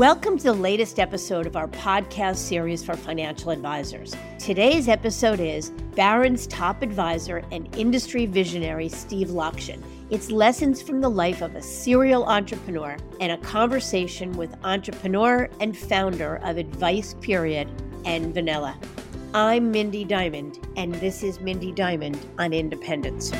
Welcome to the latest episode of our podcast series for financial advisors. Today's episode is Barron's top advisor and industry visionary Steve Lockshin. It's lessons from the life of a serial entrepreneur and a conversation with entrepreneur and founder of AdvicePeriod and Vanilla. I'm Mindy Diamond, and this is Mindy Diamond on Independence.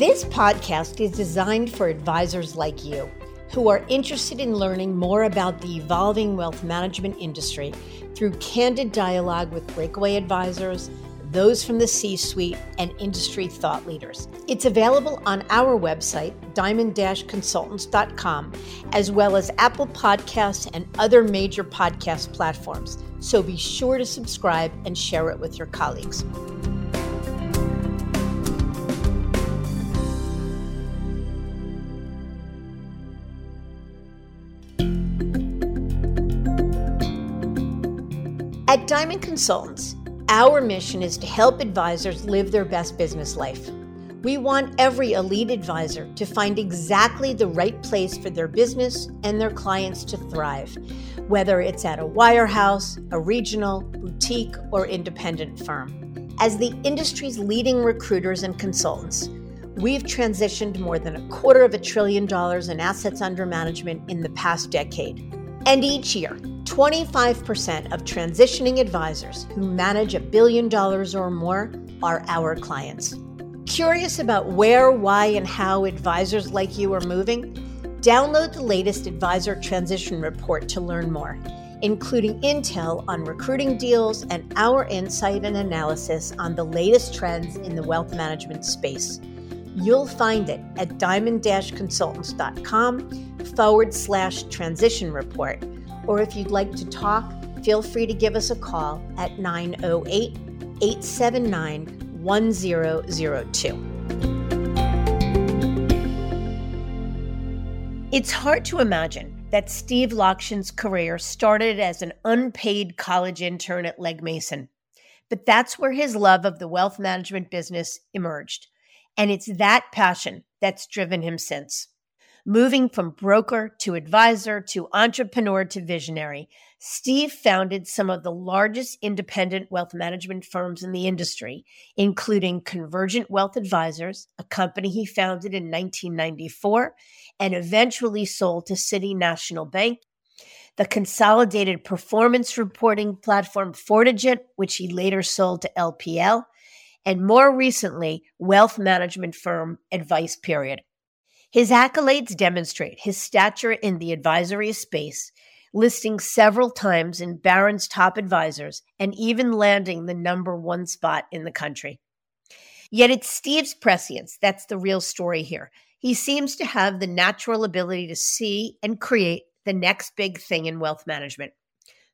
This podcast is designed for advisors like you who are interested in learning more about the evolving wealth management industry through candid dialogue with breakaway advisors those from the C suite, and industry thought leaders. It's available on our website, diamond consultants.com, as well as Apple Podcasts and other major podcast platforms. So be sure to subscribe and share it with your colleagues. At Diamond Consultants, our mission is to help advisors live their best business life. We want every elite advisor to find exactly the right place for their business and their clients to thrive, whether it's at a wirehouse, a regional, boutique, or independent firm. As the industry's leading recruiters and consultants, we've transitioned more than a quarter of a trillion dollars in assets under management in the past decade. And each year, 25% of transitioning advisors who manage a billion dollars or more are our clients. Curious about where, why, and how advisors like you are moving? Download the latest Advisor Transition Report to learn more, including intel on recruiting deals and our insight and analysis on the latest trends in the wealth management space. You'll find it at diamond consultants.com forward slash transition report or if you'd like to talk, feel free to give us a call at 908 879 1002. It's hard to imagine that Steve Lockshin's career started as an unpaid college intern at Legg Mason. But that's where his love of the wealth management business emerged. And it's that passion that's driven him since. Moving from broker to advisor to entrepreneur to visionary, Steve founded some of the largest independent wealth management firms in the industry, including Convergent Wealth Advisors, a company he founded in 1994 and eventually sold to City National Bank, the consolidated performance reporting platform Fortigent, which he later sold to LPL, and more recently, wealth management firm AdvicePeriod. His accolades demonstrate his stature in the advisory space, listing several times in Barron's top advisors and even landing the number one spot in the country. Yet it's Steve's prescience that's the real story here. He seems to have the natural ability to see and create the next big thing in wealth management.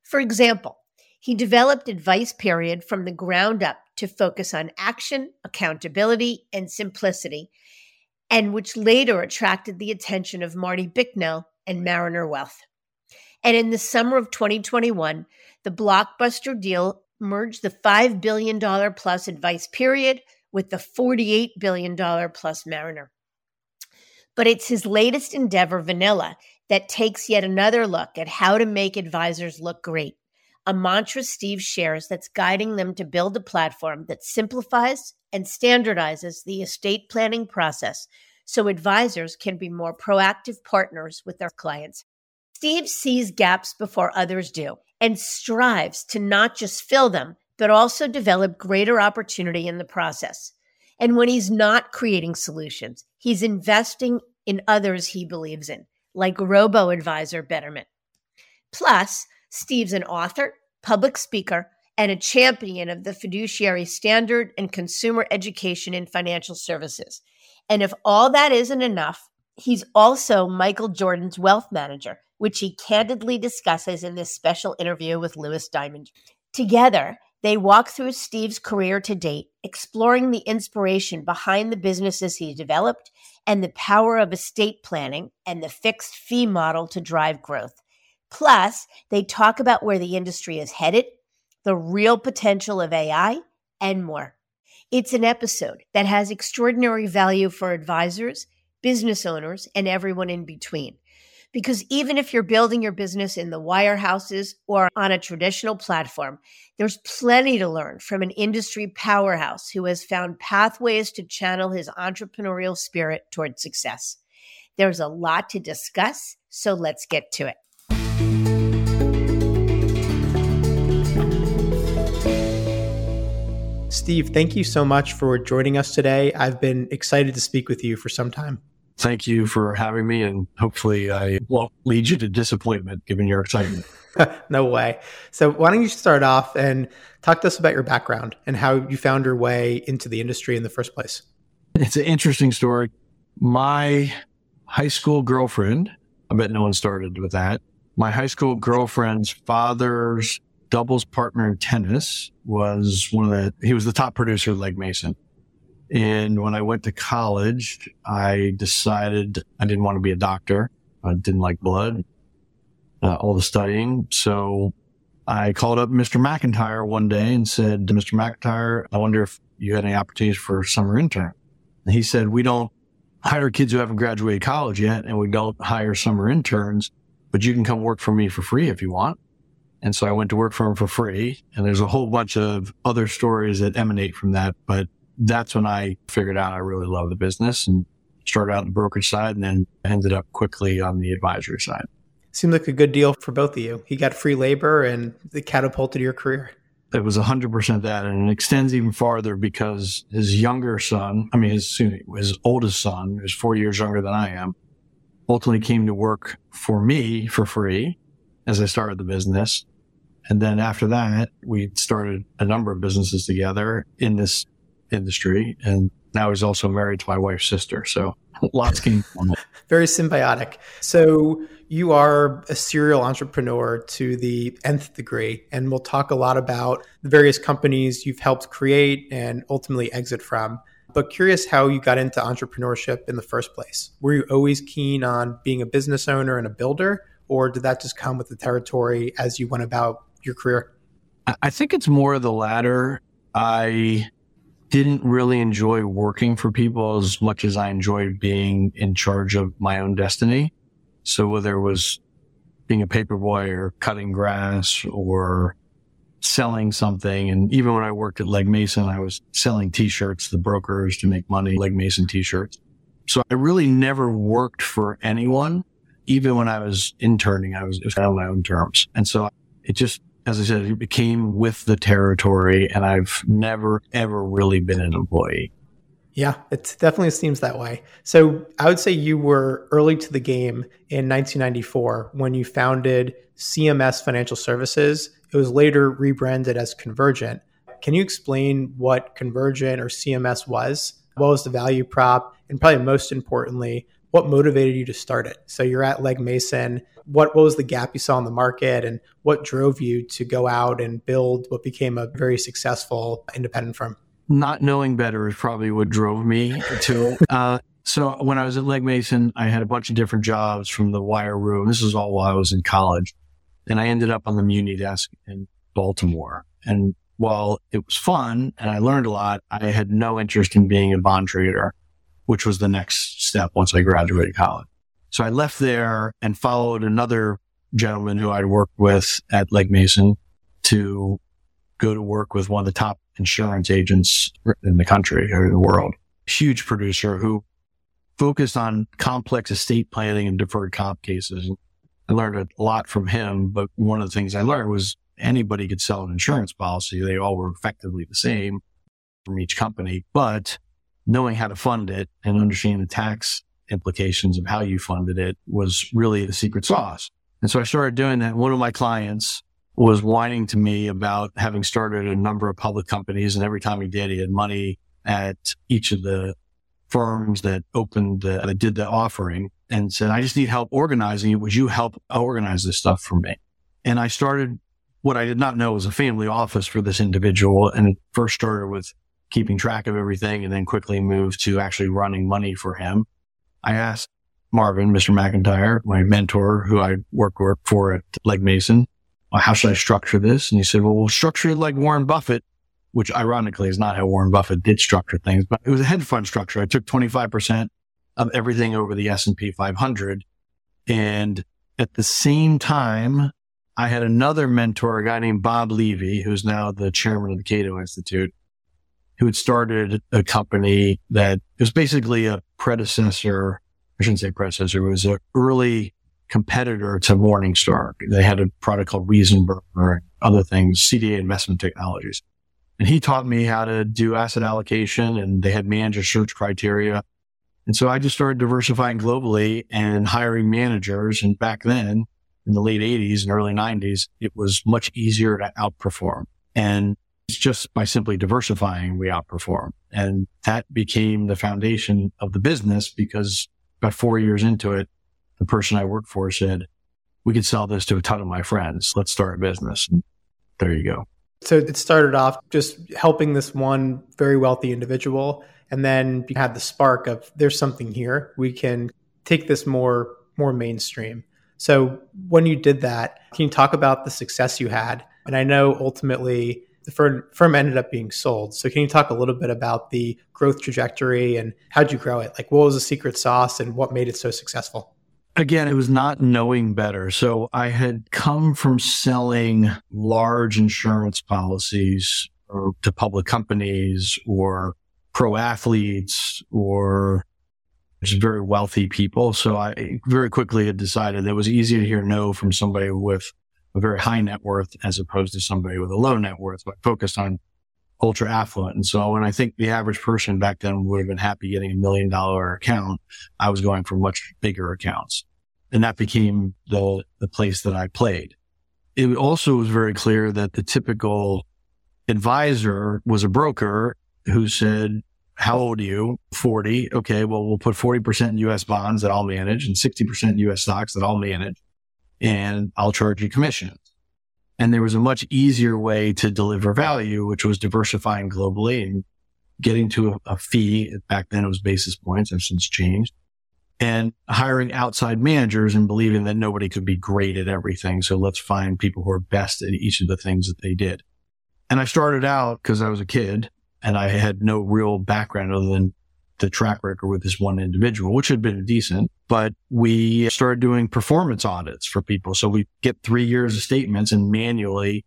For example, he developed AdvicePeriod from the ground up to focus on action, accountability, and simplicity and which later attracted the attention of Marty Bicknell and Mariner Wealth. And in the summer of 2021, the blockbuster deal merged the $5 billion plus AdvicePeriod with the $48 billion plus Mariner. But it's his latest endeavor, Vanilla, that takes yet another look at how to make advisors look great. A mantra Steve shares that's guiding them to build a platform that simplifies and standardizes the estate planning process so advisors can be more proactive partners with their clients. Steve sees gaps before others do and strives to not just fill them, but also develop greater opportunity in the process. And when he's not creating solutions, he's investing in others he believes in, like robo advisor Betterment. Plus, Steve's an author, public speaker, and a champion of the fiduciary standard and consumer education in financial services. And if all that isn't enough, he's also Michael Jordan's wealth manager, which he candidly discusses in this special interview with Lewis Diamond. Together, they walk through Steve's career to date, exploring the inspiration behind the businesses he developed and the power of estate planning and the fixed fee model to drive growth. Plus, they talk about where the industry is headed, the real potential of AI, and more. It's an episode that has extraordinary value for advisors business owners, and everyone in between. Because even if you're building your business in the wirehouses or on a traditional platform, there's plenty to learn from an industry powerhouse who has found pathways to channel his entrepreneurial spirit toward success. There's a lot to discuss, so let's get to it. Steve, thank you so much for joining us today. I've been excited to speak with you for some time. Thank you for having me, and hopefully, I won't lead you to disappointment given your excitement. no way. So, why don't you start off and talk to us about your background and how you found your way into the industry in the first place? It's an interesting story. My high school girlfriend, I bet no one started with that. My high school girlfriend's father's doubles partner in tennis was one of the, he was the top producer at Legg Mason. And when I went to college, I decided I didn't want to be a doctor. I didn't like blood, uh, all the studying. So I called up Mr. McIntyre one day and said, Mr. McIntyre, I wonder if you had any opportunities for summer intern. And he said, we don't hire kids who haven't graduated college yet and we don't hire summer interns, but you can come work for me for free if you want. And so I went to work for him for free. And there's a whole bunch of other stories that emanate from that. But that's when I figured out I really love the business and started out on the brokerage side and then ended up quickly on the advisory side. Seemed like a good deal for both of you. He got free labor and it catapulted your career. It was 100% that. And it extends even farther because his younger son, I mean, his, his oldest son, who's four years younger than I am, ultimately came to work for me for free as I started the business. And then after that, we started a number of businesses together in this industry. And now he's also married to my wife's sister. So lots came from it. Very symbiotic. So you are a serial entrepreneur to the nth degree. And we'll talk a lot about the various companies you've helped create and ultimately exit from. But curious how you got into entrepreneurship in the first place. Were you always keen on being a business owner and a builder? Or did that just come with the territory as you went about your career? I think it's more of the latter. I didn't really enjoy working for people as much as I enjoyed being in charge of my own destiny. So whether it was being a paperboy or cutting grass or selling something. And even when I worked at Legg Mason, I was selling t-shirts to the brokers to make money, Legg Mason t-shirts. So I really never worked for anyone. Even when I was interning, I was, on my own terms. And so it just as I said, it became with the territory and I've never, ever really been an employee. Yeah, it definitely seems that way. So I would say you were early to the game in 1994 when you founded CMS Financial Services. It was later rebranded as Convergent. Can you explain what Convergent or CMS was? What was the value prop? And probably most importantly, what motivated you to start it? So you're at Legg Mason what, what was the gap you saw in the market and what drove you to go out and build what became a very successful independent firm? Not knowing better is probably what drove me to. Uh, so when I was at Legg Mason, I had a bunch of different jobs from the wire room. This was all while I was in college. And I ended up on the Muni desk in Baltimore. And while it was fun and I learned a lot, I had no interest in being a bond trader, which was the next step once I graduated college. So I left there and followed another gentleman who I'd worked with at Legg Mason to go to work with one of the top insurance agents in the country or the world. Huge producer who focused on complex estate planning and deferred comp cases. I learned a lot from him, but one of the things I learned was anybody could sell an insurance policy. They all were effectively the same from each company, but knowing how to fund it and understanding the tax implications of how you funded it was really the secret sauce. And so I started doing that. One of my clients was whining to me about having started a number of public companies. And every time he did, he had money at each of the firms that opened, the, that did the offering and said, I just need help organizing it. Would you help organize this stuff for me? And I started what I did not know was a family office for this individual. And it first started with keeping track of everything and then quickly moved to actually running money for him. I asked Marvin, Mr. McIntyre, my mentor, who I work work for at Legg Mason, how should I structure this? And he said, well, we'll structure it like Warren Buffett, which ironically is not how Warren Buffett did structure things, but it was a hedge fund structure. I took 25% of everything over the S&P 500. And at the same time, I had another mentor, a guy named Bob Levy, who's now the chairman of the Cato Institute, who had started a company that was basically a predecessor. I shouldn't say predecessor. It was an early competitor to Morningstar. They had a product called Reasonburger and other things, CDA investment technologies. And he taught me how to do asset allocation and they had manager search criteria. And so I just started diversifying globally and hiring managers. And back then in the late eighties and early nineties, it was much easier to outperform. And it's just by simply diversifying, we outperform. And that became the foundation of the business because about four years into it, the person I worked for said, we could sell this to a ton of my friends. Let's start a business. And there you go. So it started off just helping this one very wealthy individual. And then you had the spark of there's something here. We can take this more, more mainstream. So when you did that, can you talk about the success you had? And I know ultimately the firm, firm ended up being sold. So can you talk a little bit about the growth trajectory and how'd you grow it? Like what was the secret sauce and what made it so successful? Again, it was not knowing better. So I had come from selling large insurance policies or to public companies or pro athletes or just very wealthy people. So I very quickly had decided that it was easy to hear no from somebody with a very high net worth as opposed to somebody with a low net worth, but focused on ultra affluent. And so when I think the average person back then would have been happy getting a million dollar account, I was going for much bigger accounts. And that became the, the place that I played. It also was very clear that the typical advisor was a broker who said, how old are you? 40. Okay. Well, we'll put 40% in US bonds that I'll manage and 60% in US stocks that I'll manage and I'll charge you commissions. And there was a much easier way to deliver value, which was diversifying globally and getting to a, a fee. Back then it was basis points. I've since changed and hiring outside managers and believing that nobody could be great at everything. So let's find people who are best at each of the things that they did. And I started out because I was a kid and I had no real background other than the track record with this one individual, which had been decent, but we started doing performance audits for people. So we get three years of statements and manually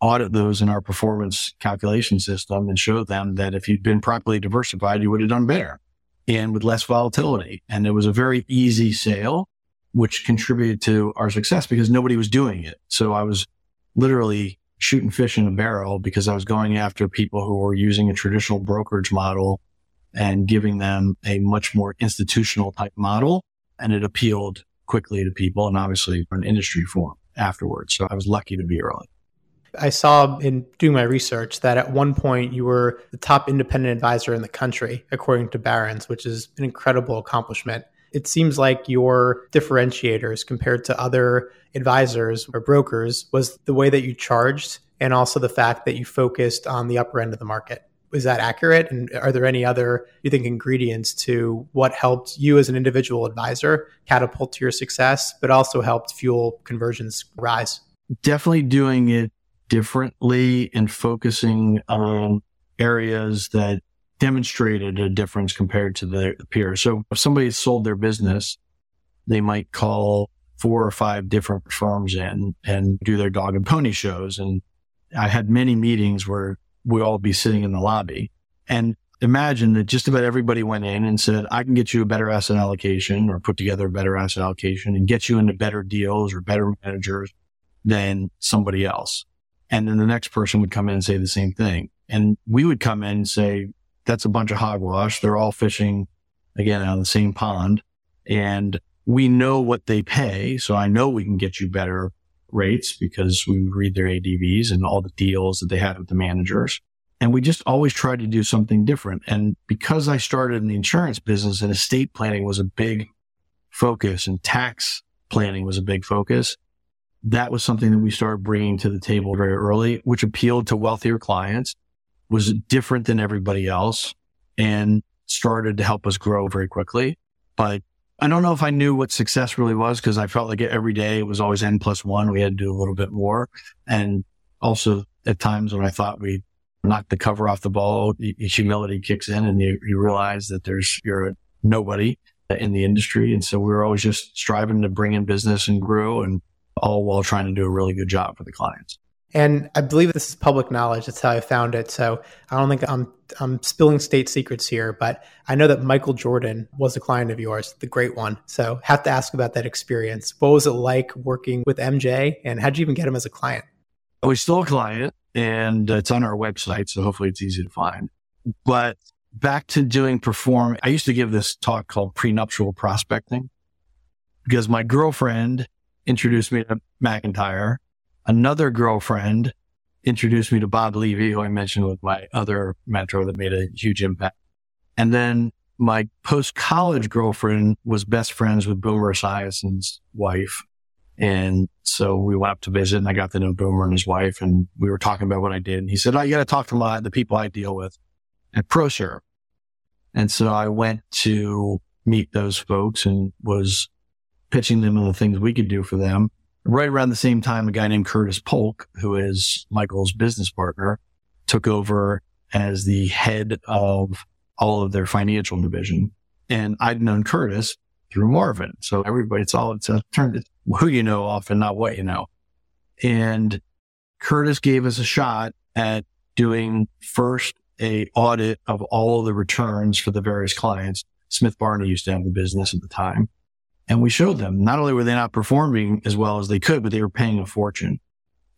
audit those in our performance calculation system and show them that if you'd been properly diversified, you would have done better and with less volatility. And it was a very easy sale, which contributed to our success because nobody was doing it. So I was literally shooting fish in a barrel because I was going after people who were using a traditional brokerage model and giving them a much more institutional type model. And it appealed quickly to people and obviously an industry form afterwards. So I was lucky to be early. I saw in doing my research that at one point you were the top independent advisor in the country, according to Barron's, which is an incredible accomplishment. It seems like your differentiators compared to other advisors or brokers was the way that you charged and also the fact that you focused on the upper end of the market. Is that accurate? And are there any other, you think, ingredients to what helped you as an individual advisor catapult to your success, but also helped fuel Convergent's rise? Definitely doing it differently and focusing on areas that demonstrated a difference compared to their peers. So if somebody sold their business, they might call four or five different firms in and do their dog and pony shows. And I had many meetings where we all be sitting in the lobby and imagine that just about everybody went in and said, I can get you a better asset allocation or put together a better asset allocation and get you into better deals or better managers than somebody else. And then the next person would come in and say the same thing. And we would come in and say, that's a bunch of hogwash. They're all fishing again out of the same pond and we know what they pay. So I know we can get you better rates because we read their ADVs and all the deals that they had with the managers. And we just always tried to do something different. And because I started in the insurance business and estate planning was a big focus and tax planning was a big focus, that was something that we started bringing to the table very early, which appealed to wealthier clients, was different than everybody else, and started to help us grow very quickly. But I don't know if I knew what success really was because I felt like every day it was always N plus one. We had to do a little bit more. And also at times when I thought we knocked the cover off the ball, humility kicks in and you, you realize that there's, you're nobody in the industry. And so we were always just striving to bring in business and grow and all while trying to do a really good job for the clients. And I believe this is public knowledge. That's how I found it. So I don't think I'm I'm spilling state secrets here, but I know that Michael Jordan was a client of yours, the great one. So have to ask about that experience. What was it like working with MJ, and how'd you even get him as a client? Oh, we still a client, and it's on our website, so hopefully it's easy to find. But back to doing perform, I used to give this talk called prenuptial prospecting because my girlfriend introduced me to McIntyre another girlfriend introduced me to Bob Levy, who I mentioned was my other mentor that made a huge impact. And then my post college girlfriend was best friends with Boomer Esiason's wife. And so we went up to visit and I got to know Boomer and his wife and we were talking about what I did. And he said, Oh, you got to talk to my, the people I deal with at ProServ. And so I went to meet those folks and was pitching them on the things we could do for them right around the same time, a guy named Curtis Polk, who is Michael's business partner, took over as the head of all of their financial division. And I'd known Curtis through Marvin. So everybody, it's all, it's a turn, who you know often, not what you know. And Curtis gave us a shot at doing first a audit of all of the returns for the various clients. Smith Barney used to have the business at the time. And we showed them not only were they not performing as well as they could, but they were paying a fortune.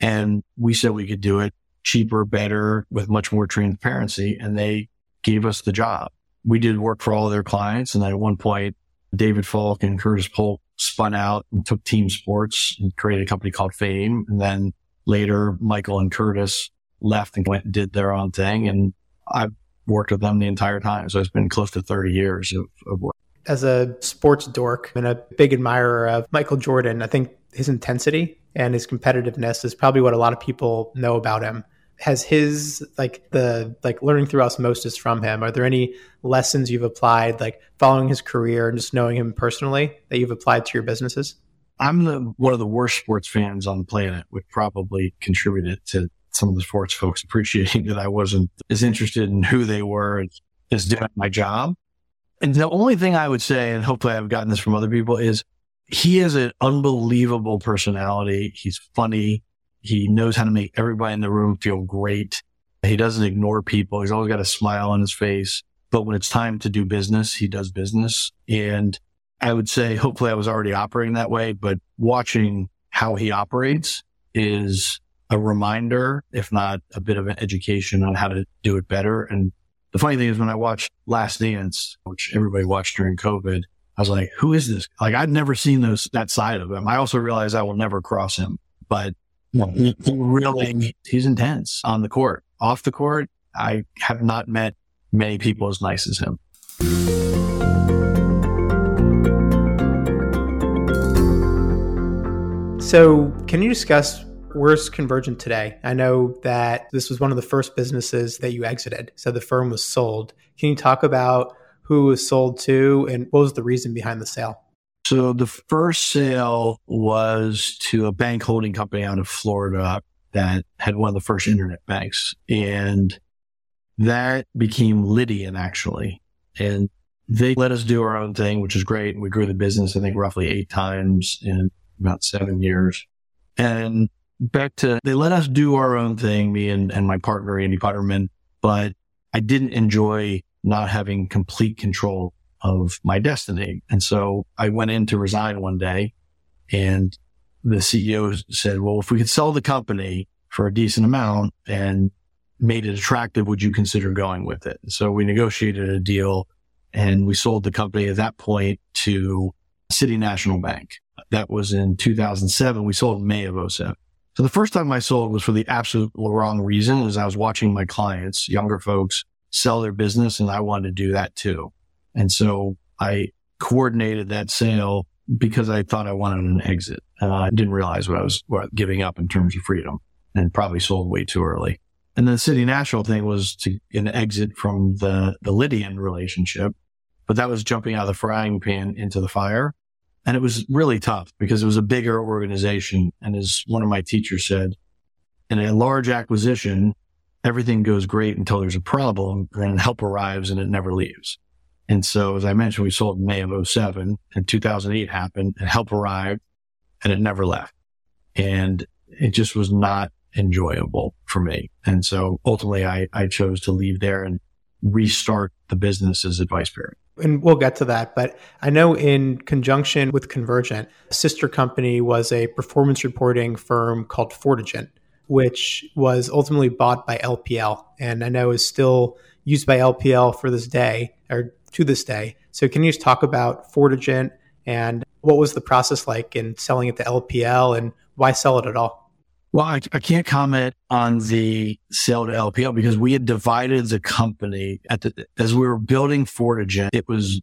And we said we could do it cheaper, better, with much more transparency. And they gave us the job. We did work for all their clients. And at one point, David Falk and Curtis Polk spun out and took team sports and created a company called Fame. And then later, Michael and Curtis left and went and did their own thing. And I've worked with them the entire time. So it's been close to 30 years of, of work as a sports dork and a big admirer of Michael Jordan, I think his intensity and his competitiveness is probably what a lot of people know about him. Has his like the like learning through osmosis from him? Are there any lessons you've applied, like following his career and just knowing him personally, that you've applied to your businesses? I'm the one of the worst sports fans on the planet, which probably contributed to some of the sports folks appreciating that I wasn't as interested in who they were as doing my job. And the only thing I would say, and hopefully I've gotten this from other people, is he has an unbelievable personality. He's funny. He knows how to make everybody in the room feel great. He doesn't ignore people. He's always got a smile on his face. But when it's time to do business, he does business. And I would say, hopefully I was already operating that way, but watching how he operates is a reminder, if not a bit of an education on how to do it better. And the funny thing is when I watched Last Dance, which everybody watched during COVID, I was like, who is this? Like I'd never seen those, that side of him. I also realized I will never cross him, but he really, he's intense on the court. Off the court, I have not met many people as nice as him. So, can you discuss Where's Convergent today? I know that this was one of the first businesses that you exited. So the firm was sold. Can you talk about who was sold to and what was the reason behind the sale? So the first sale was to a bank holding company out of Florida that had one of the first internet banks. And that became Lydian actually. And they let us do our own thing, which is great. We grew the business, I think, roughly eight times in about seven years. And back to they let us do our own thing, me and, and my partner, Andy Putterman, but I didn't enjoy not having complete control of my destiny. And so I went in to resign one day and the CEO said, well, if we could sell the company for a decent amount and made it attractive, would you consider going with it? So we negotiated a deal and we sold the company at that point to City National Bank. That was in 2007. We sold May of 07. So the first time I sold was for the absolute wrong reason is I was watching my clients, younger folks, sell their business and I wanted to do that too. And so I coordinated that sale because I thought I wanted an exit. Uh, I didn't realize what I was giving up in terms of freedom and probably sold way too early. And the City National thing was to an exit from the, the Lydian relationship, but that was jumping out of the frying pan into the fire. And it was really tough because it was a bigger organization. And as one of my teachers said, in a large acquisition, everything goes great until there's a problem, then help arrives and it never leaves. And so, as I mentioned, we sold in May of 07 and 2008 happened and help arrived and it never left. And it just was not enjoyable for me. And so ultimately I, I chose to leave there and restart the business as AdvicePeriod. And we'll get to that. But I know in conjunction with Convergent, sister company was a performance reporting firm called Fortigent, which was ultimately bought by LPL. And I know is still used by LPL for this day or to this day. So can you just talk about Fortigent and what was the process like in selling it to LPL and why sell it at all? Well, I, I, can't comment on the sale to LPL because we had divided the company at the, as we were building Fortigent, it was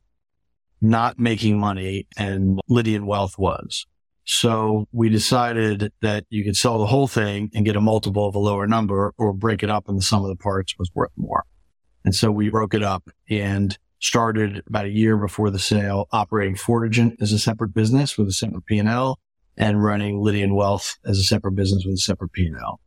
not making money and Lydian Wealth was. So we decided that you could sell the whole thing and get a multiple of a lower number or break it up and the sum of the parts was worth more. And so we broke it up and started about a year before the sale operating Fortigent as a separate business with a separate P&L and running Lydian Wealth as a separate business with a separate P&L.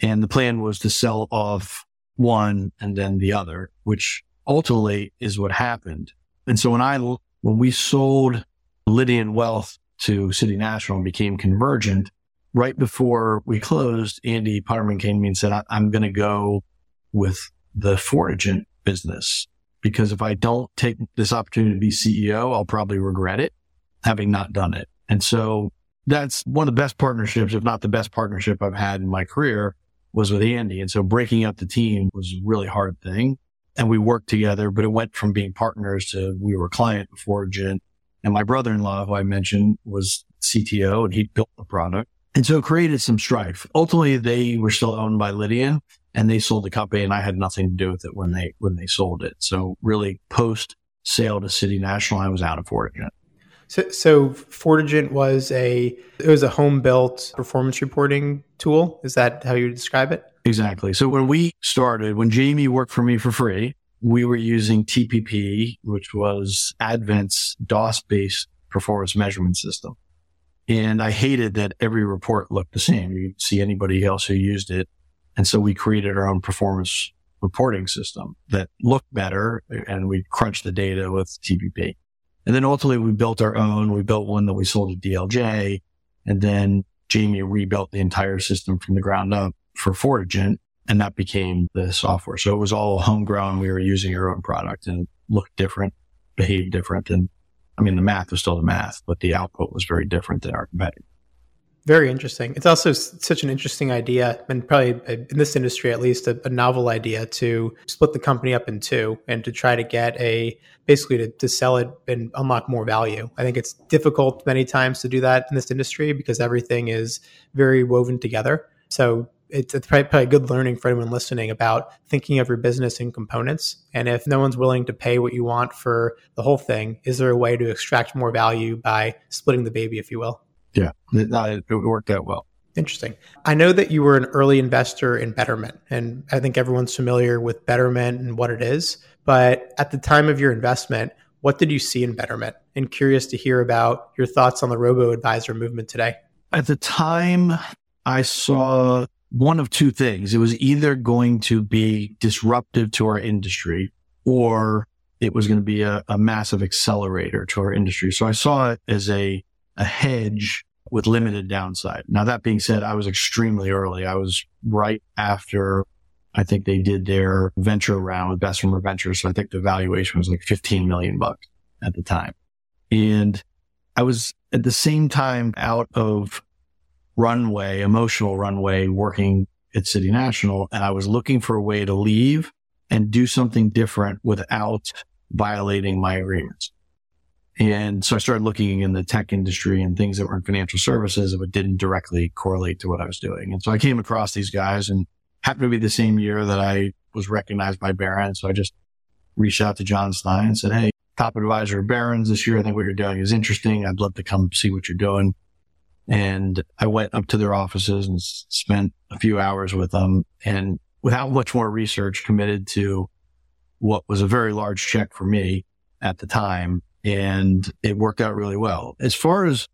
And the plan was to sell off one and then the other, which ultimately is what happened. And so when I, when we sold Lydian Wealth to City National and became Convergent, right before we closed, Andy Putterman came to me and said, I'm going to go with the Fortigent business because if I don't take this opportunity to be CEO, I'll probably regret it having not done it. And so that's one of the best partnerships, if not the best partnership I've had in my career was with Andy. And so breaking up the team was a really hard thing. And we worked together, but it went from being partners to we were a client Fortigent. And my brother-in-law, who I mentioned was CTO and he built the product. And so it created some strife. Ultimately, they were still owned by Lydian and they sold the company and I had nothing to do with it when they, when they sold it. So really post sale to City National, I was out of Fortigent. So, so Fortigent was a it was a home built performance reporting tool. Is that how you describe it? Exactly. So when we started, when Jamie worked for me for free, we were using TPP, which was Advent's DOS based performance measurement system. And I hated that every report looked the same. You see anybody else who used it. And so we created our own performance reporting system that looked better and we crunched the data with TPP. And then ultimately we built our own. We built one that we sold to DLJ. And then Jamie rebuilt the entire system from the ground up for Fortigent. And that became the software. So it was all homegrown. We were using our own product and looked different, behaved different. And I mean, the math was still the math, but the output was very different than our competitors. Very interesting. It's also such an interesting idea, and probably uh, in this industry at least, a, a, novel idea to split the company up in two and to try to get a basically to, to sell it and unlock more value. I think it's difficult many times to do that in this industry because everything is very woven together. So it's, it's probably, probably good learning for anyone listening about thinking of your business in components. And if no one's willing to pay what you want for the whole thing, is there a way to extract more value by splitting the baby, if you will? Yeah, it, it worked out well. Interesting. I know that you were an early investor in Betterment, and I think everyone's familiar with Betterment and what it is. But at the time of your investment, what did you see in Betterment? And curious to hear about your thoughts on the robo advisor movement today. At the time, I saw one of two things. It was either going to be disruptive to our industry or it was going to be a, a massive accelerator to our industry. So I saw it as a, a hedge with limited downside. Now, that being said, I was extremely early. I was right after I think they did their venture round with Bessemer Ventures. So I think the valuation was like 15 million bucks at the time. And I was at the same time out of runway, emotional runway, working at City National. And I was looking for a way to leave and do something different without violating my agreements. And so I started looking in the tech industry and things that were in financial services that didn't directly correlate to what I was doing. And so I came across these guys and happened to be the same year that I was recognized by Barron's. So I just reached out to Jon Stein and said, Hey, top advisor of Barron's this year. I think what you're doing is interesting. I'd love to come see what you're doing. And I went up to their offices and spent a few hours with them and without much more research committed to what was a very large check for me at the time and it worked out really well. As far as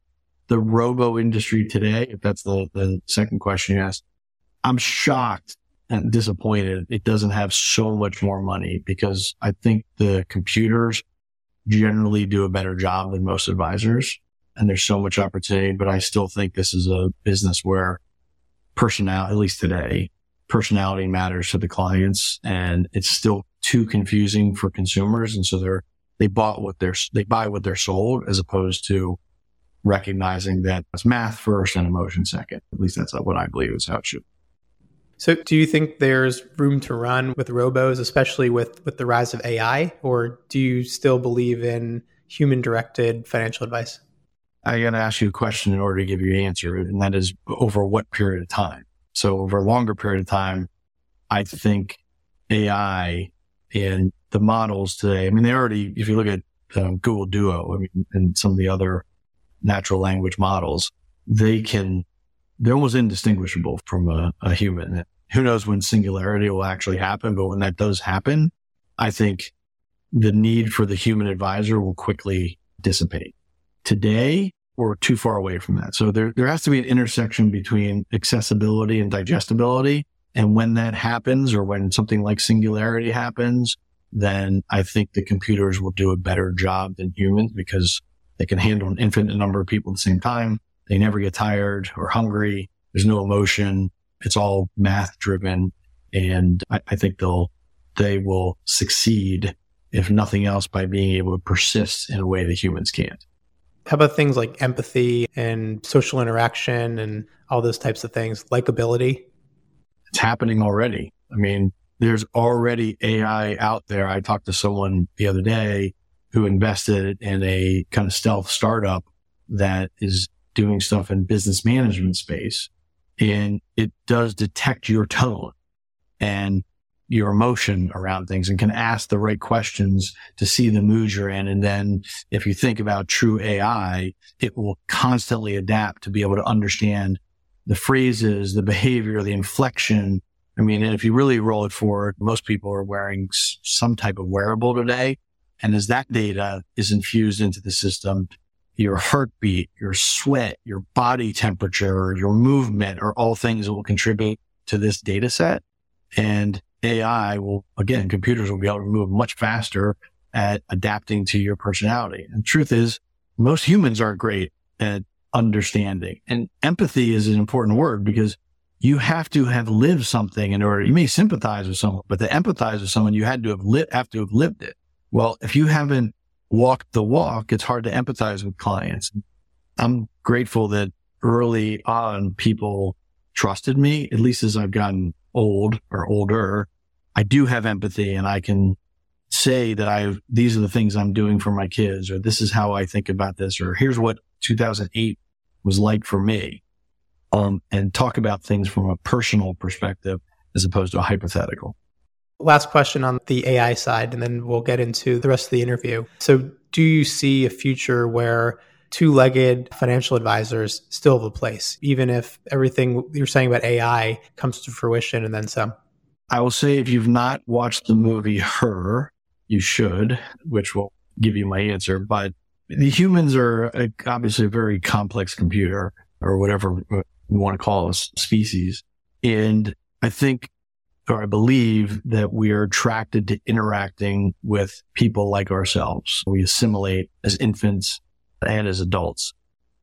the robo industry today, if that's the, the second question you asked, I'm shocked and disappointed it doesn't have so much more money because I think the computers generally do a better job than most advisors. And there's so much opportunity, but I still think this is a business where personality, at least today, personality matters to the clients and it's still too confusing for consumers. And so they're, they bought what they're, they buy what they're sold as opposed to recognizing that it's math first and emotion second. At least that's what I believe is how it should. So, do you think there's room to run with robos, especially with with the rise of AI, or do you still believe in human directed financial advice? I got to ask you a question in order to give you an answer, and that is over what period of time? So, over a longer period of time, I think AI and the models today. I mean, they already, if you look at um, Google Duo, I mean, and some of the other natural language models, they can, they're almost indistinguishable from a, a human. Who knows when singularity will actually happen, but when that does happen, I think the need for the human advisor will quickly dissipate. Today, we're too far away from that. So there, there has to be an intersection between accessibility and digestibility. And when that happens or when something like singularity happens, then I think the computers will do a better job than humans because they can handle an infinite number of people at the same time. They never get tired or hungry. There's no emotion. It's all math driven. And I, I think they'll, they will succeed, if nothing else, by being able to persist in a way that humans can't. How about things like empathy and social interaction and all those types of things, likability? It's happening already. I mean, there's already AI out there. I talked to someone the other day who invested in a kind of stealth startup that is doing stuff in business management space. And it does detect your tone and your emotion around things and can ask the right questions to see the mood you're in. And then if you think about true AI, it will constantly adapt to be able to understand the phrases, the behavior, the inflection. I mean, if you really roll it forward, most people are wearing some type of wearable today and as that data is infused into the system, your heartbeat, your sweat, your body temperature, your movement are all things that will contribute to this data set. And AI will, again, computers will be able to move much faster at adapting to your personality. And truth is, most humans aren't great at understanding. And empathy is an important word because you have to have lived something in order, you may sympathize with someone, but to empathize with someone, you had to have lived, have to have lived it. Well, if you haven't walked the walk, it's hard to empathize with clients. I'm grateful that early on people trusted me, at least as I've gotten old or older. I do have empathy and I can say that I've, these are the things I'm doing for my kids, or this is how I think about this, or here's what 2008 was like for me. Um, and talk about things from a personal perspective as opposed to a hypothetical. Last question on the AI side, and then we'll get into the rest of the interview. So, do you see a future where two legged financial advisors still have a place, even if everything you're saying about AI comes to fruition and then some? I will say if you've not watched the movie Her, you should, which will give you my answer. But the humans are obviously a very complex computer or whatever you want to call a species. And I think or I believe that we are attracted to interacting with people like ourselves. We assimilate as infants and as adults.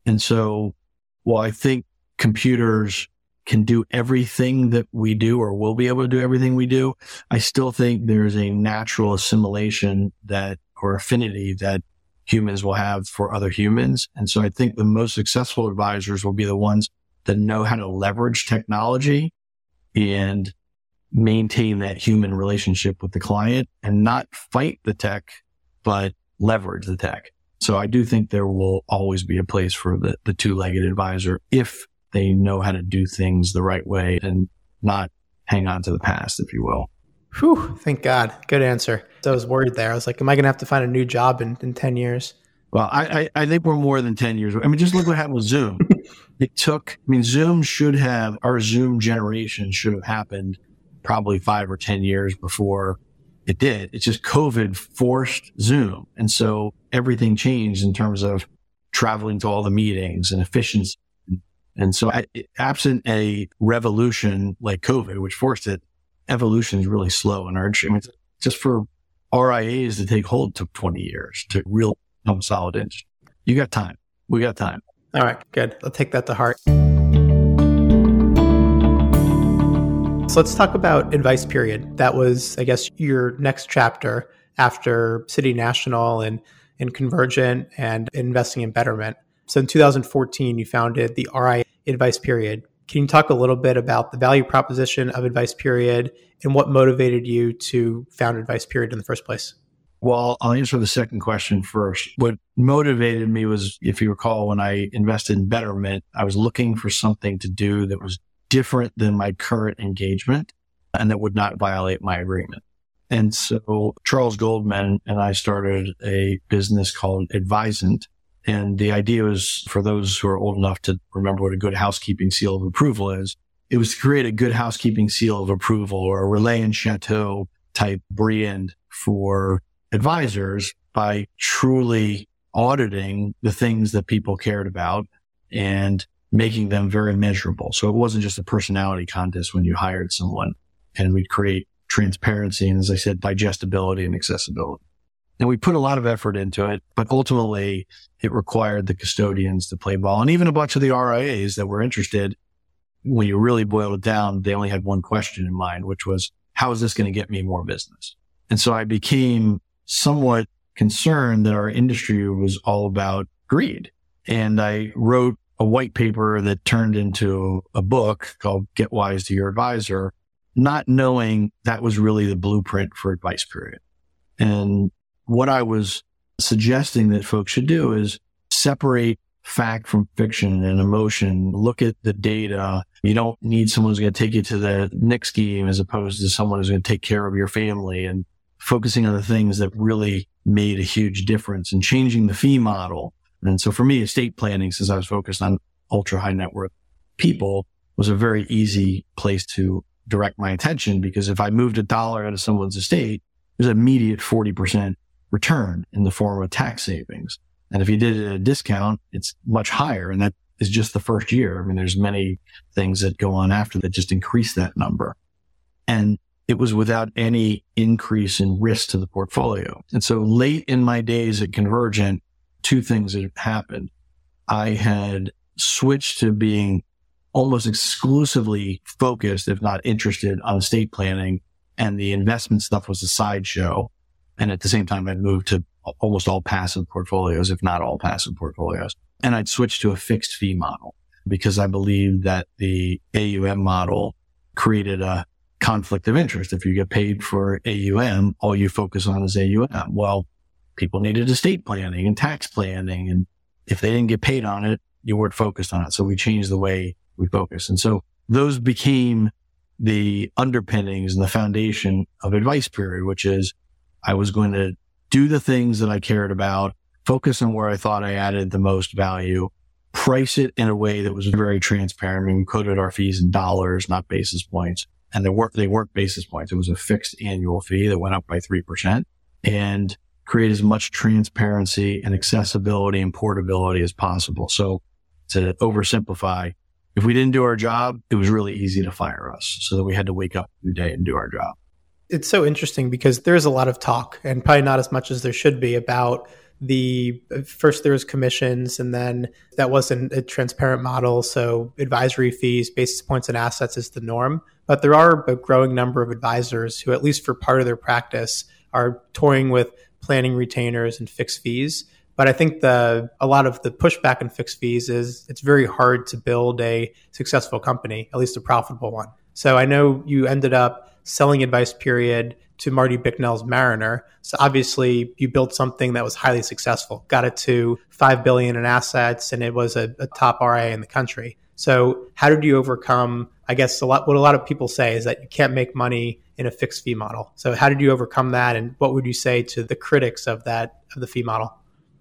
And so while I think computers can do everything that we do or will be able to do everything we do, I still think there's a natural assimilation that or affinity that humans will have for other humans. And so I think the most successful advisors will be the ones that know how to leverage technology and maintain that human relationship with the client and not fight the tech, but leverage the tech. So I do think there will always be a place for the, the two legged advisor if they know how to do things the right way and not hang on to the past, if you will. Whew, thank God. Good answer. I was worried there. I was like, am I going to have to find a new job in, in 10 years? Well, I, I, I, think we're more than 10 years. I mean, just look what happened with Zoom. it took, I mean, Zoom should have, our Zoom generation should have happened probably five or 10 years before it did. It's just COVID forced Zoom. And so everything changed in terms of traveling to all the meetings and efficiency. And so I, absent a revolution like COVID, which forced it, evolution is really slow and urgent. I mean, just for RIAs to take hold took 20 years to real become solid industry. You got time. We got time. All right, good. I'll take that to heart. So let's talk about AdvicePeriod. That was, I guess, your next chapter after City National and, and Convergent and investing in Betterment. So in 2014, you founded the RI AdvicePeriod. Can you talk a little bit about the value proposition of AdvicePeriod and what motivated you to found AdvicePeriod in the first place? Well, I'll answer the second question first. What motivated me was, if you recall, when I invested in Betterment, I was looking for something to do that was different than my current engagement and that would not violate my agreement. And so Charles Goldman and I started a business called Advisant. And the idea was for those who are old enough to remember what a good housekeeping seal of approval is. It was to create a good housekeeping seal of approval or a relais and chateau type brand for advisors by truly auditing the things that people cared about and making them very measurable. So it wasn't just a personality contest when you hired someone and we'd create transparency and as I said, digestibility and accessibility. And we put a lot of effort into it, but ultimately it required the custodians to play ball and even a bunch of the RIAs that were interested. When you really boil it down, they only had one question in mind, which was, how is this going to get me more business? And so I became somewhat concerned that our industry was all about greed. And I wrote a white paper that turned into a book called Get Wise to Your Advisor, not knowing that was really the blueprint for AdvicePeriod. And what I was suggesting that folks should do is separate fact from fiction and emotion. Look at the data. You don't need someone who's going to take you to the Knicks game as opposed to someone who's going to take care of your family and focusing on the things that really made a huge difference and changing the fee model and so for me, estate planning, since I was focused on ultra high net worth people, was a very easy place to direct my attention because if I moved a dollar out of someone's estate, there's an immediate 40% return in the form of tax savings. And if you did it at a discount, it's much higher. And that is just the first year. I mean, there's many things that go on after that just increase that number. And it was without any increase in risk to the portfolio. And so late in my days at Convergent, two things that happened. I had switched to being almost exclusively focused, if not interested, on estate planning, and the investment stuff was a sideshow. And at the same time, I'd moved to almost all passive portfolios, if not all passive portfolios. And I'd switched to a fixed fee model because I believed that the AUM model created a conflict of interest. If you get paid for AUM, all you focus on is AUM. Well, people needed estate planning and tax planning. And if they didn't get paid on it, you weren't focused on it. So we changed the way we focus. And so those became the underpinnings and the foundation of AdvicePeriod, which is I was going to do the things that I cared about, focus on where I thought I added the most value, price it in a way that was very transparent. We coded our fees in dollars, not basis points. And they weren't, they basis points. It was a fixed annual fee that went up by 3%. And create as much transparency and accessibility and portability as possible. So to oversimplify, if we didn't do our job, it was really easy to fire us so that we had to wake up every day and do our job. It's so interesting because there's a lot of talk and probably not as much as there should be about the first there was commissions and then that wasn't a transparent model so advisory fees basis points and assets is the norm but there are a growing number of advisors who at least for part of their practice are toying with planning retainers and fixed fees. But I think the a lot of the pushback in fixed fees is it's very hard to build a successful company, at least a profitable one. So I know you ended up selling AdvicePeriod to Marty Bicknell's Mariner. So obviously you built something that was highly successful, got it to five billion in assets, and it was a, a top RIA in the country. So how did you overcome? I guess a lot. What a lot of people say is that you can't make money in a fixed fee model. So how did you overcome that, and what would you say to the critics of that of the fee model?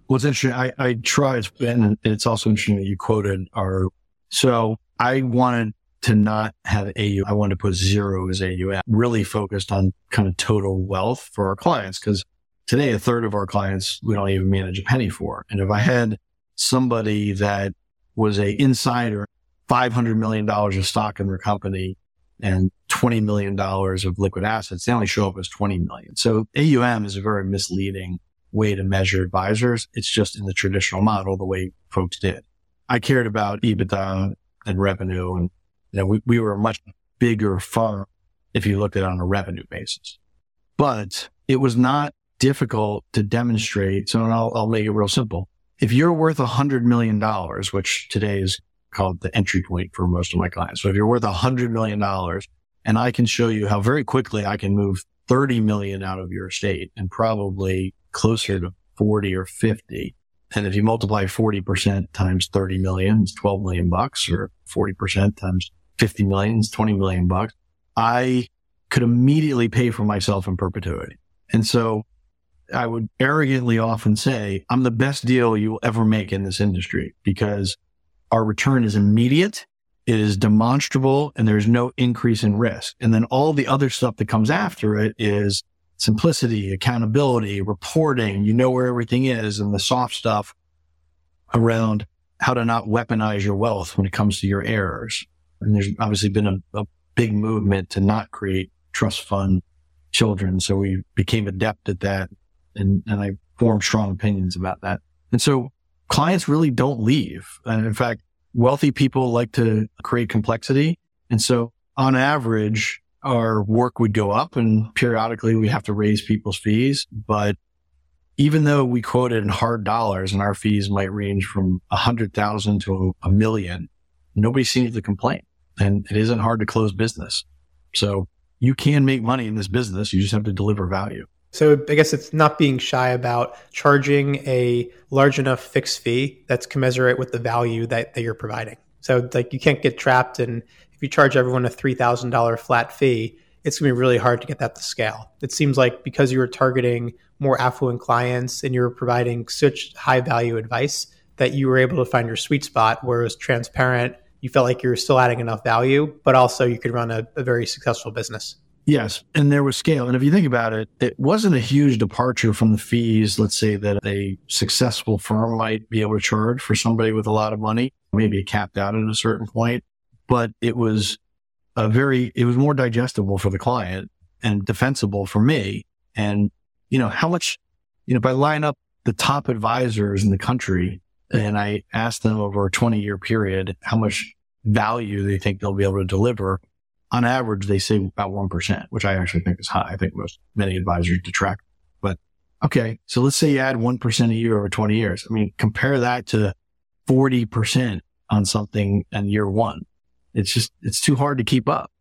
Well, it's interesting. I, I tried, and it's also interesting that you quoted our. So I wanted to not have AU. I wanted to put zero as AUM, really focused on kind of total wealth for our clients. Cause today, a third of our clients, we don't even manage a penny for. And if I had somebody that was a insider, $500 million of stock in their company and $20 million of liquid assets. They only show up as 20 million. So AUM is a very misleading way to measure advisors. It's just in the traditional model, the way folks did. I cared about EBITDA and revenue and you know, we, we were a much bigger firm if you looked at it on a revenue basis. But it was not difficult to demonstrate. So I'll, I'll make it real simple. If you're worth a hundred million dollars, which today is called the entry point for most of my clients. So if you're worth a hundred million dollars and I can show you how very quickly I can move 30 million out of your estate and probably closer to 40 or 50. And if you multiply 40% times 30 million, it's 12 million bucks or 40% times 50 million, it's 20 million bucks. I could immediately pay for myself in perpetuity. And so I would arrogantly often say, I'm the best deal you'll ever make in this industry because our return is immediate. It is demonstrable and there's no increase in risk. And then all the other stuff that comes after it is simplicity, accountability, reporting. You know where everything is and the soft stuff around how to not weaponize your wealth when it comes to your errors. And there's obviously been a, a big movement to not create trust fund children. So we became adept at that. And, and I formed strong opinions about that. And so clients really don't leave. And in fact, wealthy people like to create complexity. And so on average, our work would go up and periodically we have to raise people's fees. But even though we quoted in hard dollars and our fees might range from a hundred thousand to a million, nobody seems to complain and it isn't hard to close business. So you can make money in this business. You just have to deliver value. So I guess it's not being shy about charging a large enough fixed fee that's commensurate with the value that, that you're providing. So like you can't get trapped and if you charge everyone a $3,000 flat fee, it's going to be really hard to get that to scale. It seems like because you were targeting more affluent clients and you were providing such high value advice that you were able to find your sweet spot where it was transparent, you felt like you were still adding enough value, but also you could run a, a very successful business. Yes. And there was scale. And if you think about it, it wasn't a huge departure from the fees, let's say that a successful firm might be able to charge for somebody with a lot of money, maybe it capped out at a certain point, but it was a very, it was more digestible for the client and defensible for me. And, you know, how much, you know, if I line up the top advisors in the country and I ask them over a 20 year period how much value they think they'll be able to deliver, on average, they say about 1%, which I actually think is high. I think most, many advisors detract. But okay. So let's say you add 1% a year over 20 years. I mean, compare that to 40% on something in year one. It's just, it's too hard to keep up.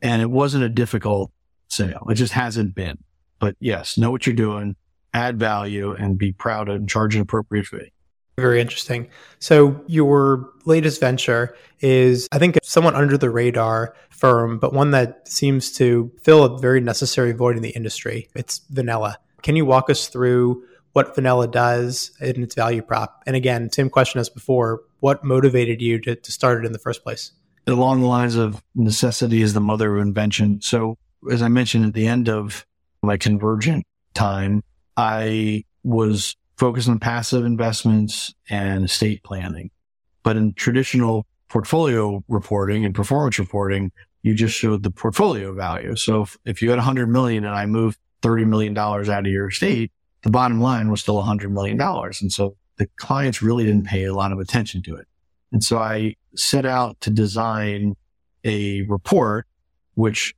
And it wasn't a difficult sale. It just hasn't been. But yes, know what you're doing, add value and be proud and charge an appropriate fee. Very interesting. So your latest venture is, I think, somewhat under the radar firm, but one that seems to fill a very necessary void in the industry. It's Vanilla. Can you walk us through what Vanilla does and its value prop? And again, same question as before, what motivated you to, to start it in the first place? Along the lines of necessity is the mother of invention. So as I mentioned at the end of my convergent time, I was focus on passive investments and estate planning. But in traditional portfolio reporting and performance reporting, you just showed the portfolio value. So if, if you had 100 million and I moved $30 million out of your estate, the bottom line was still $100 million. And so the clients really didn't pay a lot of attention to it. And so I set out to design a report which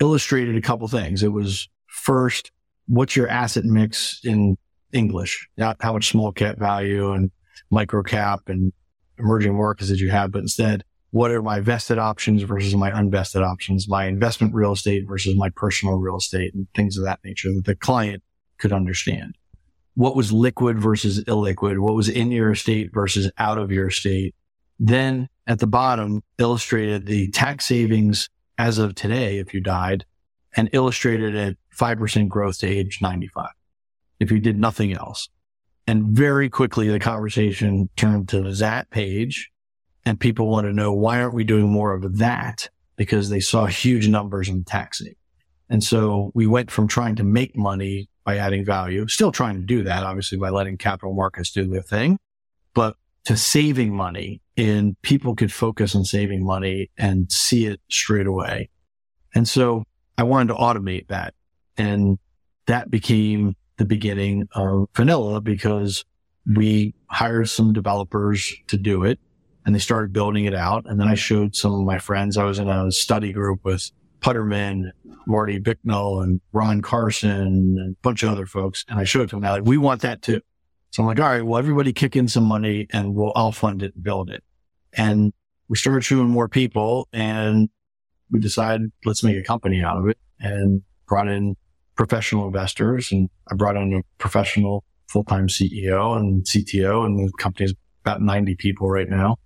illustrated a couple things. It was first, what's your asset mix in English, not how much small cap value and micro cap and emerging markets that you have, but instead, what are my vested options versus my unvested options, my investment real estate versus my personal real estate and things of that nature that the client could understand. What was liquid versus illiquid? What was in your estate versus out of your estate? Then at the bottom illustrated the tax savings as of today if you died and illustrated at 5% growth to age 95 if you did nothing else. And very quickly, the conversation turned to that page and people want to know why aren't we doing more of that? Because they saw huge numbers in taxing. And so we went from trying to make money by adding value, still trying to do that, obviously by letting capital markets do their thing, but to saving money and people could focus on saving money and see it straight away. And so I wanted to automate that. And that became the beginning of Vanilla because we hired some developers to do it and they started building it out. And then I showed some of my friends. I was in a study group with Putterman, Marty Bicknell and Ron Carson and a bunch of other folks. And I showed it to them like, we want that too. So I'm like, all right, well, everybody kick in some money and we'll, I'll fund it and build it. And we started showing more people and we decided let's make a company out of it and brought in professional investors and I brought on a professional full-time CEO and CTO and the company's about 90 people right now.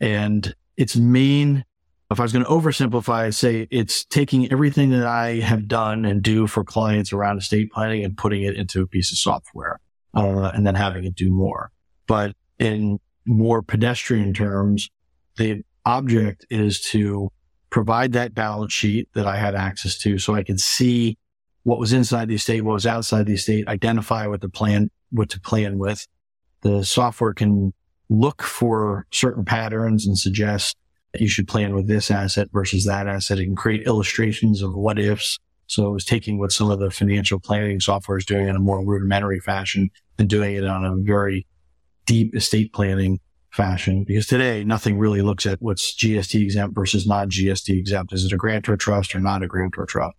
And its main, if I was going to oversimplify, say it's taking everything that I have done and do for clients around estate planning and putting it into a piece of software, uh, and then having it do more. But in more pedestrian terms, the object is to provide that balance sheet that I had access to so I could see what was inside the estate, what was outside the estate, identify what the plan, what to plan with. The software can look for certain patterns and suggest that you should plan with this asset versus that asset. It can create illustrations of what ifs. So it was taking what some of the financial planning software is doing in a more rudimentary fashion and doing it on a very deep estate planning fashion. Because today nothing really looks at what's GST exempt versus not GST exempt. Is it a grantor trust or not a grantor trust?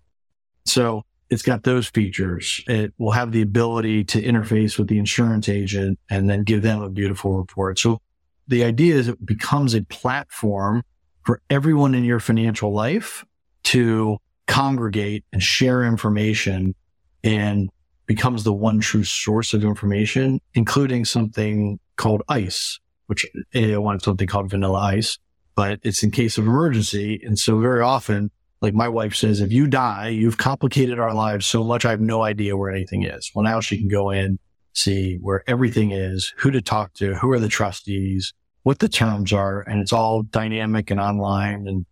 So it's got those features. It will have the ability to interface with the insurance agent and then give them a beautiful report. So the idea is it becomes a platform for everyone in your financial life to congregate and share information and becomes the one true source of information, including something called ICE, which eh, I want something called vanilla ice, but it's in case of emergency. And so very often like my wife says, if you die, you've complicated our lives so much. I have no idea where anything is. Well, now she can go in, see where everything is, who to talk to, who are the trustees, what the terms are, and it's all dynamic and online. And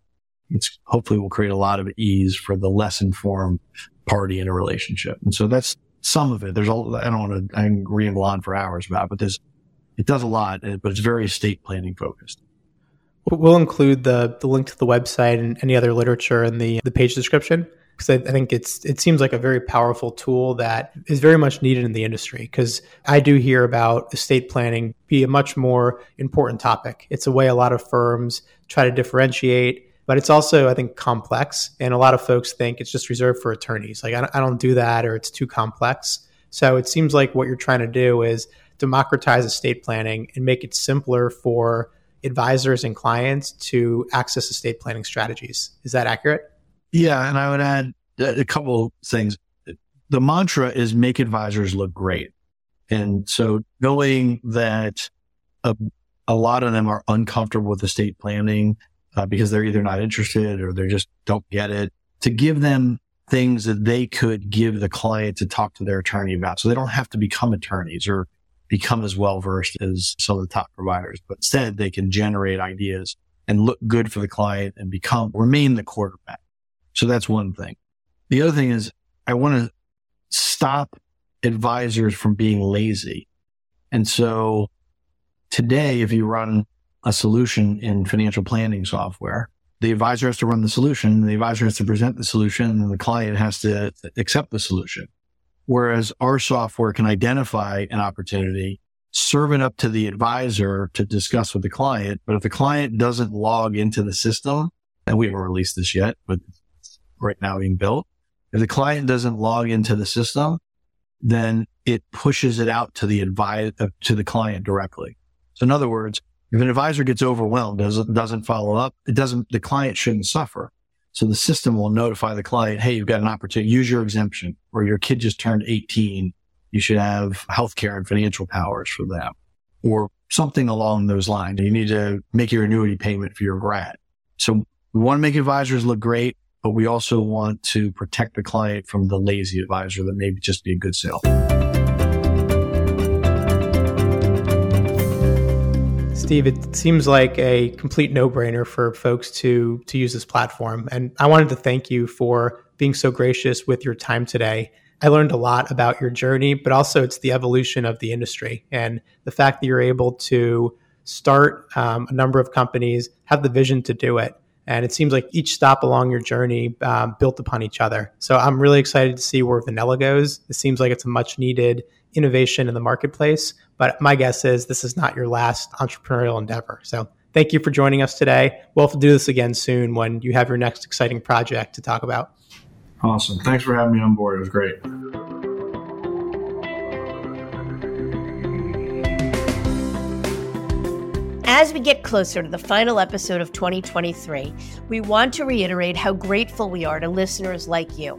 it's hopefully will create a lot of ease for the less informed party in a relationship. And so that's some of it. There's all, I don't want to, I can ramble on for hours about, it, but there's, it does a lot, but it's very estate planning focused. We'll include the, the link to the website and any other literature in the, the page description because I, I, think it's it seems like a very powerful tool that is very much needed in the industry. Because I do hear about estate planning be a much more important topic. It's a way a lot of firms try to differentiate, but it's also I think complex, and a lot of folks think it's just reserved for attorneys. Like I don't, I don't do that, or it's too complex. So it seems like what you're trying to do is democratize estate planning and make it simpler for advisors and clients to access estate planning strategies. Is that accurate? Yeah. And I would add a couple things. The mantra is make advisors look great. And so knowing that a, a lot of them are uncomfortable with estate planning uh, because they're either not interested or they just don't get it, to give them things that they could give the client to talk to their attorney about. So they don't have to become attorneys or become as well versed as some of the top providers, but instead they can generate ideas and look good for the client and become, remain the quarterback. So that's one thing. The other thing is I want to stop advisors from being lazy. And so today, if you run a solution in financial planning software, the advisor has to run the solution, the advisor has to present the solution, and the client has to accept the solution. Whereas our software can identify an opportunity, serve it up to the advisor to discuss with the client. But if the client doesn't log into the system, and we haven't released this yet, but right now being built, if the client doesn't log into the system, then it pushes it out to the advise uh, to the client directly. So in other words, if an advisor gets overwhelmed, doesn't doesn't follow up, it doesn't the client shouldn't suffer. So the system will notify the client, hey, you've got an opportunity, use your exemption, or your kid just turned 18. You should have healthcare and financial powers for them, or something along those lines. You need to make your annuity payment for your GRAT. So we want to make advisors look great, but we also want to protect the client from the lazy advisor that maybe just be a good sale. Steve, it seems like a complete no-brainer for folks to to use this platform. And I wanted to thank you for being so gracious with your time today. I learned a lot about your journey, but also it's the evolution of the industry and the fact that you're able to start um, a number of companies, have the vision to do it, And it seems like each stop along your journey um, built upon each other. So I'm really excited to see where vanilla goes. It seems like it's a much needed innovation in the marketplace. But my guess is this is not your last entrepreneurial endeavor. So thank you for joining us today. We'll have to do this again soon when you have your next exciting project to talk about. Awesome. Thanks for having me on board. It was great. As we get closer to the final episode of 2023, we want to reiterate how grateful we are to listeners like you.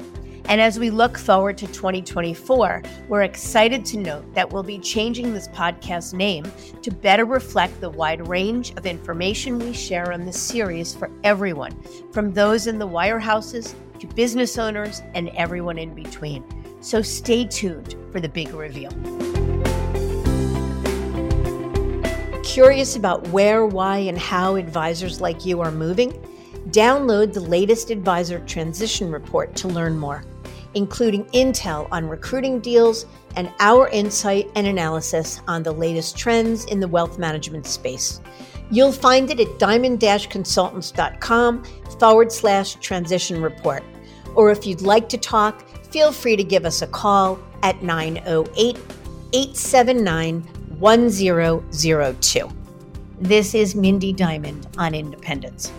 And as we look forward to 2024, we're excited to note that we'll be changing this podcast name to better reflect the wide range of information we share on this series for everyone, from those in the wirehouses to business owners and everyone in between. So stay tuned for the big reveal. Curious about where, why, and how advisors like you are moving? Download the latest advisor transition report to learn more including intel on recruiting deals and our insight and analysis on the latest trends in the wealth management space. You'll find it at diamond consultants.com forward slash transition report. Or if you'd like to talk, feel free to give us a call at 908 879 1002. This is Mindy Diamond on Independence.